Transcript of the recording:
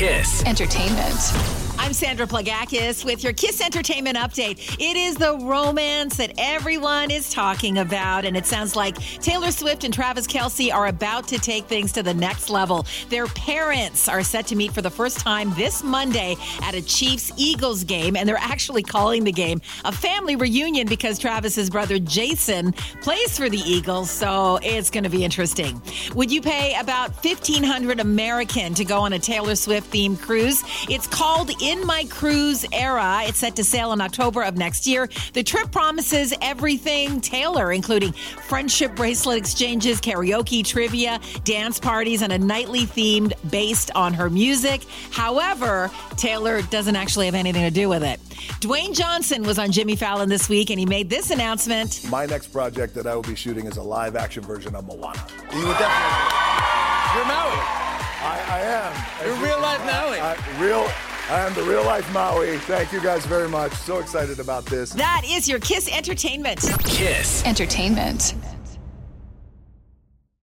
Kiss. Entertainment. I'm Sandra Plagakis with your Kiss Entertainment update. It is the romance that everyone is talking about, and it sounds like Taylor Swift and Travis Kelce are about to take things to the next level. Their parents are set to meet for the first time this Monday at a Chiefs Eagles game, and they're actually calling the game a family reunion because Travis's brother Jason plays for the Eagles, so it's going to be interesting. Would you pay about 1500 American to go on a Taylor Swift themed cruise? It's called In My Cruise Era. It's set to sail in October of next year. The trip promises everything Taylor, including friendship bracelet exchanges, karaoke, trivia, dance parties, and a nightly themed based on her music. However, Taylor doesn't actually have anything to do with it. Dwayne Johnson was on Jimmy Fallon this week and he made this announcement. My next project that I will be shooting is a live action version of Moana. You would definitely. You're Maui. I, I am. You're real life Maui. I, real. I am the real life Maui. Thank you guys very much. So excited about this. That is your Kiss Entertainment. Kiss. Entertainment.